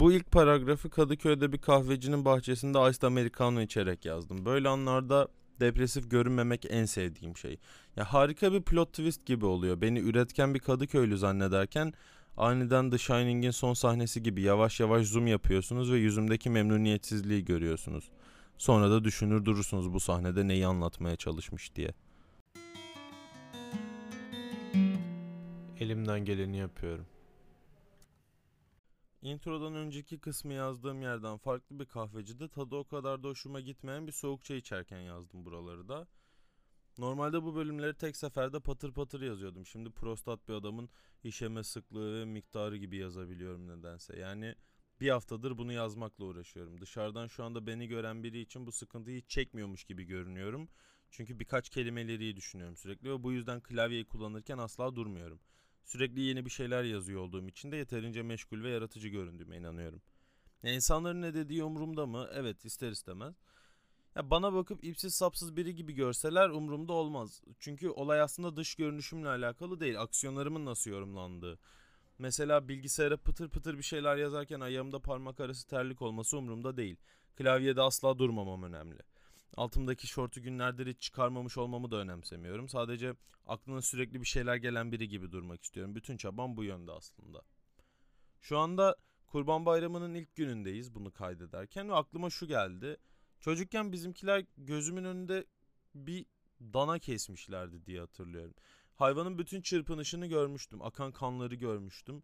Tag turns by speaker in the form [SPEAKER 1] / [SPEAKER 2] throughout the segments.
[SPEAKER 1] Bu ilk paragrafı Kadıköy'de bir kahvecinin bahçesinde Iced Americano içerek yazdım. Böyle anlarda depresif görünmemek en sevdiğim şey. Ya harika bir plot twist gibi oluyor. Beni üretken bir Kadıköylü zannederken aniden The Shining'in son sahnesi gibi yavaş yavaş zoom yapıyorsunuz ve yüzümdeki memnuniyetsizliği görüyorsunuz. Sonra da düşünür durursunuz bu sahnede neyi anlatmaya çalışmış diye. Elimden geleni yapıyorum. Introdan önceki kısmı yazdığım yerden farklı bir kahvecide tadı o kadar da hoşuma gitmeyen bir soğuk çay içerken yazdım buraları da. Normalde bu bölümleri tek seferde patır patır yazıyordum. Şimdi prostat bir adamın işeme sıklığı ve miktarı gibi yazabiliyorum nedense. Yani bir haftadır bunu yazmakla uğraşıyorum. Dışarıdan şu anda beni gören biri için bu sıkıntıyı hiç çekmiyormuş gibi görünüyorum. Çünkü birkaç kelimeleri düşünüyorum sürekli ve bu yüzden klavyeyi kullanırken asla durmuyorum. Sürekli yeni bir şeyler yazıyor olduğum için de yeterince meşgul ve yaratıcı göründüğüme inanıyorum. Ya insanların ne dediği umurumda mı? Evet ister istemez. Ya bana bakıp ipsiz sapsız biri gibi görseler umurumda olmaz. Çünkü olay aslında dış görünüşümle alakalı değil, aksiyonlarımın nasıl yorumlandığı. Mesela bilgisayara pıtır pıtır bir şeyler yazarken ayağımda parmak arası terlik olması umurumda değil. Klavyede asla durmamam önemli. Altımdaki şortu günlerdir hiç çıkarmamış olmamı da önemsemiyorum. Sadece aklına sürekli bir şeyler gelen biri gibi durmak istiyorum. Bütün çabam bu yönde aslında. Şu anda Kurban Bayramı'nın ilk günündeyiz bunu kaydederken ve aklıma şu geldi. Çocukken bizimkiler gözümün önünde bir dana kesmişlerdi diye hatırlıyorum. Hayvanın bütün çırpınışını görmüştüm. Akan kanları görmüştüm.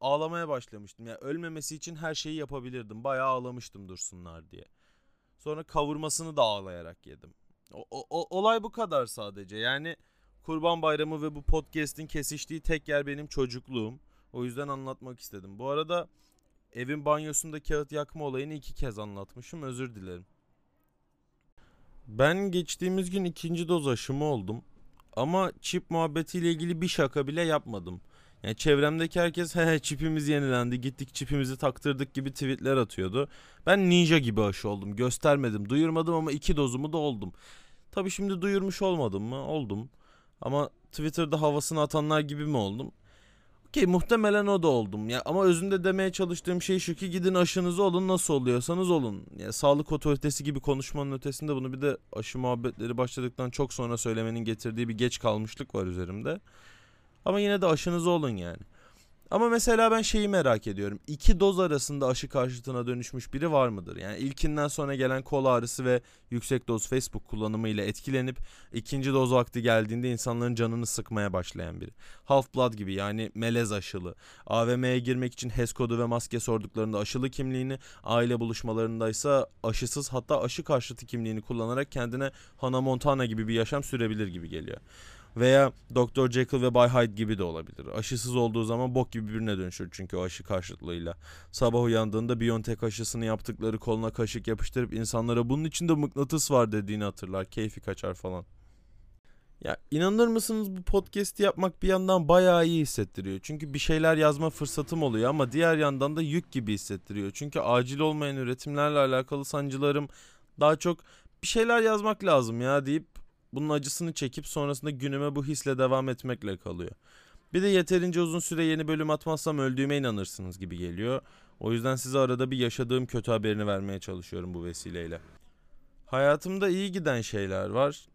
[SPEAKER 1] Ağlamaya başlamıştım. Yani ölmemesi için her şeyi yapabilirdim. Bayağı ağlamıştım dursunlar diye. Sonra kavurmasını da ağlayarak yedim. O, o, olay bu kadar sadece. Yani Kurban Bayramı ve bu podcast'in kesiştiği tek yer benim çocukluğum. O yüzden anlatmak istedim. Bu arada evin banyosunda kağıt yakma olayını iki kez anlatmışım. Özür dilerim. Ben geçtiğimiz gün ikinci doz aşımı oldum. Ama çip muhabbetiyle ilgili bir şaka bile yapmadım. Yani çevremdeki herkes he çipimiz yenilendi gittik çipimizi taktırdık gibi tweetler atıyordu. Ben ninja gibi aşı oldum göstermedim duyurmadım ama iki dozumu da oldum. Tabi şimdi duyurmuş olmadım mı? Oldum. Ama Twitter'da havasını atanlar gibi mi oldum? Okey muhtemelen o da oldum. Ya ama özünde demeye çalıştığım şey şu ki gidin aşınızı olun nasıl oluyorsanız olun. Ya sağlık otoritesi gibi konuşmanın ötesinde bunu bir de aşı muhabbetleri başladıktan çok sonra söylemenin getirdiği bir geç kalmışlık var üzerimde. Ama yine de aşınız olun yani. Ama mesela ben şeyi merak ediyorum. İki doz arasında aşı karşıtına dönüşmüş biri var mıdır? Yani ilkinden sonra gelen kol ağrısı ve yüksek doz Facebook kullanımı ile etkilenip ikinci doz vakti geldiğinde insanların canını sıkmaya başlayan biri. Half-Blood gibi yani melez aşılı. AVM'ye girmek için HES kodu ve maske sorduklarında aşılı kimliğini, aile buluşmalarındaysa aşısız hatta aşı karşıtı kimliğini kullanarak kendine Hannah Montana gibi bir yaşam sürebilir gibi geliyor. Veya Dr. Jekyll ve Bay Hyde gibi de olabilir. Aşısız olduğu zaman bok gibi birine dönüşür çünkü o aşı karşıtlığıyla. Sabah uyandığında Biontech aşısını yaptıkları koluna kaşık yapıştırıp insanlara bunun içinde mıknatıs var dediğini hatırlar. Keyfi kaçar falan. Ya inanır mısınız bu podcast'i yapmak bir yandan bayağı iyi hissettiriyor. Çünkü bir şeyler yazma fırsatım oluyor ama diğer yandan da yük gibi hissettiriyor. Çünkü acil olmayan üretimlerle alakalı sancılarım daha çok bir şeyler yazmak lazım ya deyip bunun acısını çekip sonrasında günüme bu hisle devam etmekle kalıyor. Bir de yeterince uzun süre yeni bölüm atmazsam öldüğüme inanırsınız gibi geliyor. O yüzden size arada bir yaşadığım kötü haberini vermeye çalışıyorum bu vesileyle. Hayatımda iyi giden şeyler var.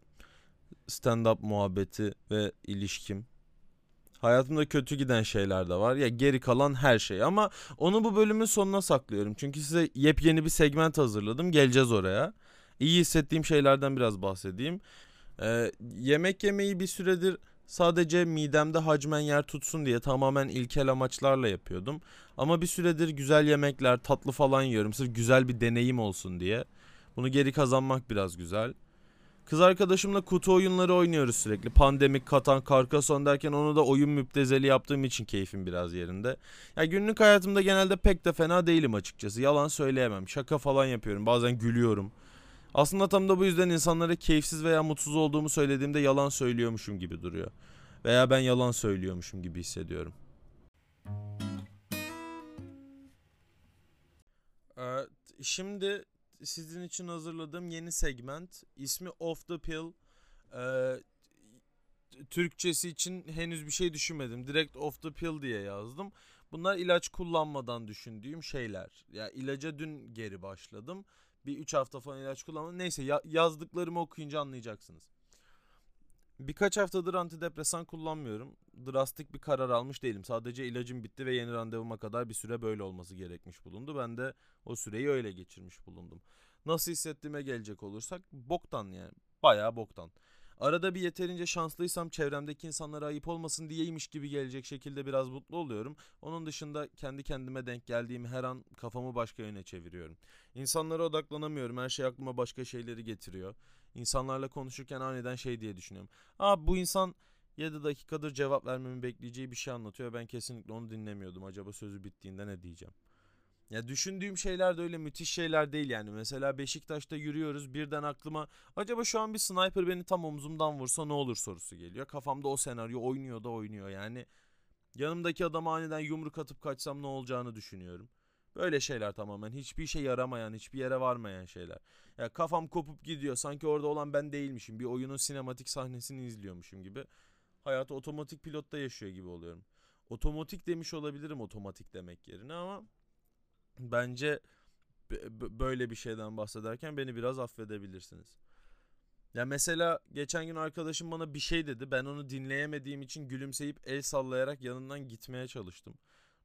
[SPEAKER 1] Stand-up muhabbeti ve ilişkim. Hayatımda kötü giden şeyler de var. Ya geri kalan her şey ama onu bu bölümün sonuna saklıyorum. Çünkü size yepyeni bir segment hazırladım. Geleceğiz oraya. İyi hissettiğim şeylerden biraz bahsedeyim. Ee, yemek yemeyi bir süredir sadece midemde hacmen yer tutsun diye tamamen ilkel amaçlarla yapıyordum. Ama bir süredir güzel yemekler, tatlı falan yiyorum sırf güzel bir deneyim olsun diye. Bunu geri kazanmak biraz güzel. Kız arkadaşımla kutu oyunları oynuyoruz sürekli. Pandemik, Katan, Carcassonne derken onu da oyun müptezeli yaptığım için keyfim biraz yerinde. Ya günlük hayatımda genelde pek de fena değilim açıkçası. Yalan söyleyemem. Şaka falan yapıyorum. Bazen gülüyorum. Aslında tam da bu yüzden insanlara keyifsiz veya mutsuz olduğumu söylediğimde yalan söylüyormuşum gibi duruyor. Veya ben yalan söylüyormuşum gibi hissediyorum. Ee, şimdi sizin için hazırladığım yeni segment ismi Off the Pill. Ee, Türkçesi için henüz bir şey düşünmedim. Direkt Off the Pill diye yazdım. Bunlar ilaç kullanmadan düşündüğüm şeyler. Ya ilaca dün geri başladım. Bir 3 hafta falan ilaç kullanmadım. Neyse ya, yazdıklarımı okuyunca anlayacaksınız. Birkaç haftadır antidepresan kullanmıyorum. Drastik bir karar almış değilim. Sadece ilacım bitti ve yeni randevuma kadar bir süre böyle olması gerekmiş bulundu. Ben de o süreyi öyle geçirmiş bulundum. Nasıl hissettiğime gelecek olursak boktan yani. Bayağı boktan. Arada bir yeterince şanslıysam çevremdeki insanlara ayıp olmasın diyeymiş gibi gelecek şekilde biraz mutlu oluyorum. Onun dışında kendi kendime denk geldiğim her an kafamı başka yöne çeviriyorum. İnsanlara odaklanamıyorum. Her şey aklıma başka şeyleri getiriyor. İnsanlarla konuşurken aniden şey diye düşünüyorum. Aa bu insan 7 dakikadır cevap vermemi bekleyeceği bir şey anlatıyor. Ben kesinlikle onu dinlemiyordum. Acaba sözü bittiğinde ne diyeceğim? Ya düşündüğüm şeyler de öyle müthiş şeyler değil yani. Mesela Beşiktaş'ta yürüyoruz birden aklıma acaba şu an bir sniper beni tam omzumdan vursa ne olur sorusu geliyor. Kafamda o senaryo oynuyor da oynuyor yani. Yanımdaki adama aniden yumruk atıp kaçsam ne olacağını düşünüyorum. Böyle şeyler tamamen hiçbir işe yaramayan, hiçbir yere varmayan şeyler. Ya kafam kopup gidiyor. Sanki orada olan ben değilmişim. Bir oyunun sinematik sahnesini izliyormuşum gibi. Hayatı otomatik pilotta yaşıyor gibi oluyorum. Otomatik demiş olabilirim otomatik demek yerine ama bence böyle bir şeyden bahsederken beni biraz affedebilirsiniz. Ya mesela geçen gün arkadaşım bana bir şey dedi. Ben onu dinleyemediğim için gülümseyip el sallayarak yanından gitmeye çalıştım.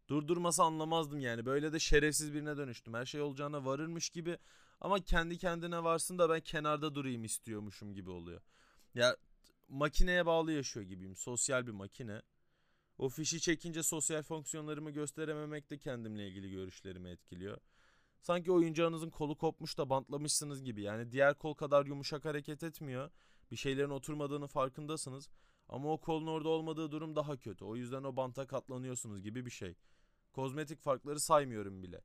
[SPEAKER 1] Durdurmasa anlamazdım yani. Böyle de şerefsiz birine dönüştüm. Her şey olacağına varırmış gibi ama kendi kendine varsın da ben kenarda durayım istiyormuşum gibi oluyor. Ya makineye bağlı yaşıyor gibiyim. Sosyal bir makine. O fişi çekince sosyal fonksiyonlarımı gösterememek de kendimle ilgili görüşlerimi etkiliyor. Sanki oyuncağınızın kolu kopmuş da bantlamışsınız gibi. Yani diğer kol kadar yumuşak hareket etmiyor. Bir şeylerin oturmadığını farkındasınız. Ama o kolun orada olmadığı durum daha kötü. O yüzden o banta katlanıyorsunuz gibi bir şey. Kozmetik farkları saymıyorum bile.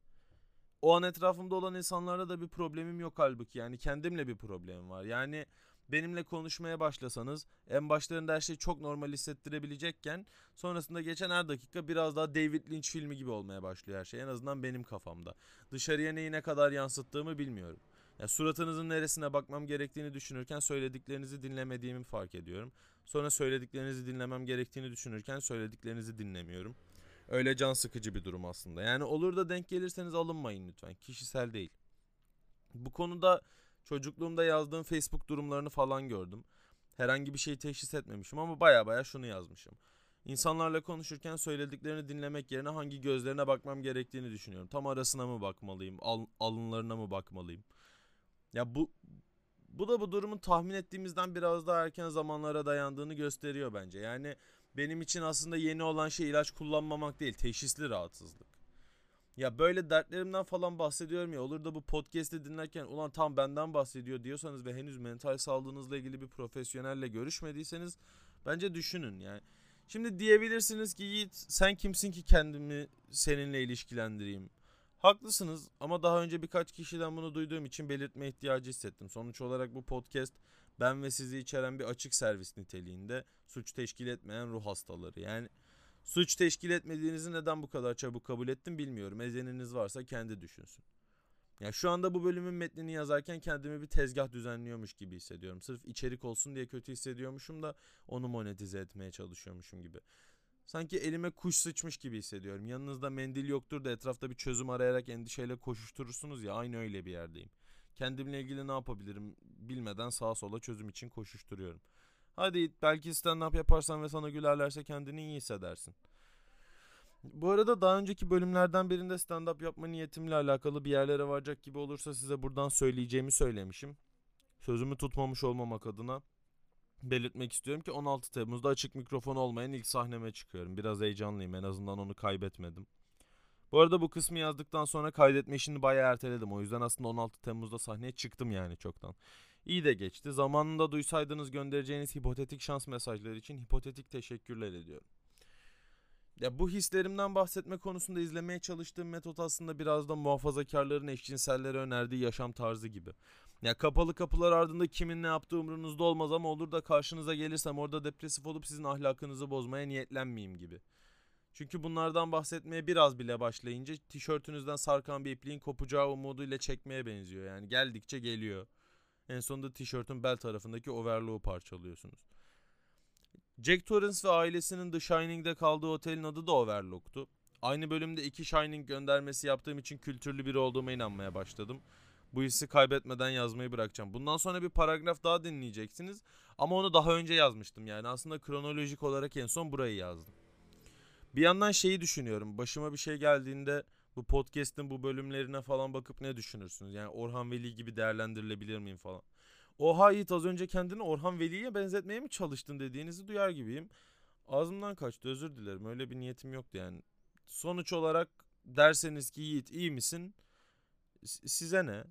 [SPEAKER 1] O an etrafımda olan insanlarla da bir problemim yok halbuki. Yani kendimle bir problemim var. Yani benimle konuşmaya başlasanız en başlarında her şey çok normal hissettirebilecekken sonrasında geçen her dakika biraz daha David Lynch filmi gibi olmaya başlıyor her şey. En azından benim kafamda. Dışarıya neyi ne kadar yansıttığımı bilmiyorum. Ya suratınızın neresine bakmam gerektiğini düşünürken söylediklerinizi dinlemediğimi fark ediyorum. Sonra söylediklerinizi dinlemem gerektiğini düşünürken söylediklerinizi dinlemiyorum. Öyle can sıkıcı bir durum aslında. Yani olur da denk gelirseniz alınmayın lütfen. Kişisel değil. Bu konuda çocukluğumda yazdığım Facebook durumlarını falan gördüm. Herhangi bir şey teşhis etmemişim ama baya baya şunu yazmışım. İnsanlarla konuşurken söylediklerini dinlemek yerine hangi gözlerine bakmam gerektiğini düşünüyorum. Tam arasına mı bakmalıyım, al, alınlarına mı bakmalıyım? Ya bu bu da bu durumun tahmin ettiğimizden biraz daha erken zamanlara dayandığını gösteriyor bence. Yani benim için aslında yeni olan şey ilaç kullanmamak değil, teşhisli rahatsızlık. Ya böyle dertlerimden falan bahsediyorum ya olur da bu podcast'i dinlerken ulan tam benden bahsediyor diyorsanız ve henüz mental sağlığınızla ilgili bir profesyonelle görüşmediyseniz bence düşünün yani. Şimdi diyebilirsiniz ki Yiğit sen kimsin ki kendimi seninle ilişkilendireyim. Haklısınız ama daha önce birkaç kişiden bunu duyduğum için belirtme ihtiyacı hissettim. Sonuç olarak bu podcast ben ve sizi içeren bir açık servis niteliğinde suç teşkil etmeyen ruh hastaları. Yani suç teşkil etmediğinizi neden bu kadar çabuk kabul ettim bilmiyorum. Ezeniniz varsa kendi düşünsün. Ya şu anda bu bölümün metnini yazarken kendimi bir tezgah düzenliyormuş gibi hissediyorum. Sırf içerik olsun diye kötü hissediyormuşum da onu monetize etmeye çalışıyormuşum gibi. Sanki elime kuş sıçmış gibi hissediyorum. Yanınızda mendil yoktur da etrafta bir çözüm arayarak endişeyle koşuşturursunuz ya aynı öyle bir yerdeyim. Kendimle ilgili ne yapabilirim bilmeden sağa sola çözüm için koşuşturuyorum. Hadi belki stand up yaparsan ve sana gülerlerse kendini iyi hissedersin. Bu arada daha önceki bölümlerden birinde stand up yapma niyetimle alakalı bir yerlere varacak gibi olursa size buradan söyleyeceğimi söylemişim. Sözümü tutmamış olmamak adına belirtmek istiyorum ki 16 Temmuz'da açık mikrofon olmayan ilk sahneme çıkıyorum. Biraz heyecanlıyım en azından onu kaybetmedim. Bu arada bu kısmı yazdıktan sonra kaydetme işini bayağı erteledim. O yüzden aslında 16 Temmuz'da sahneye çıktım yani çoktan. İyi de geçti. Zamanında duysaydınız göndereceğiniz hipotetik şans mesajları için hipotetik teşekkürler ediyorum. Ya bu hislerimden bahsetme konusunda izlemeye çalıştığım metot aslında biraz da muhafazakarların eşcinsellere önerdiği yaşam tarzı gibi. Ya kapalı kapılar ardında kimin ne yaptığı umrunuzda olmaz ama olur da karşınıza gelirsem orada depresif olup sizin ahlakınızı bozmaya niyetlenmeyeyim gibi. Çünkü bunlardan bahsetmeye biraz bile başlayınca tişörtünüzden sarkan bir ipliğin kopacağı umuduyla çekmeye benziyor. Yani geldikçe geliyor. En sonunda tişörtün bel tarafındaki overlock'u parçalıyorsunuz. Jack Torrance ve ailesinin The Shining'de kaldığı otelin adı da Overlook'tu. Aynı bölümde iki Shining göndermesi yaptığım için kültürlü biri olduğuma inanmaya başladım. Bu hissi kaybetmeden yazmayı bırakacağım. Bundan sonra bir paragraf daha dinleyeceksiniz. Ama onu daha önce yazmıştım yani. Aslında kronolojik olarak en son burayı yazdım. Bir yandan şeyi düşünüyorum. Başıma bir şey geldiğinde bu podcast'in bu bölümlerine falan bakıp ne düşünürsünüz? Yani Orhan Veli gibi değerlendirilebilir miyim falan. Oha Yiğit az önce kendini Orhan Veli'ye benzetmeye mi çalıştın dediğinizi duyar gibiyim. Ağzımdan kaçtı özür dilerim. Öyle bir niyetim yoktu yani. Sonuç olarak derseniz ki Yiğit iyi misin? S- size ne?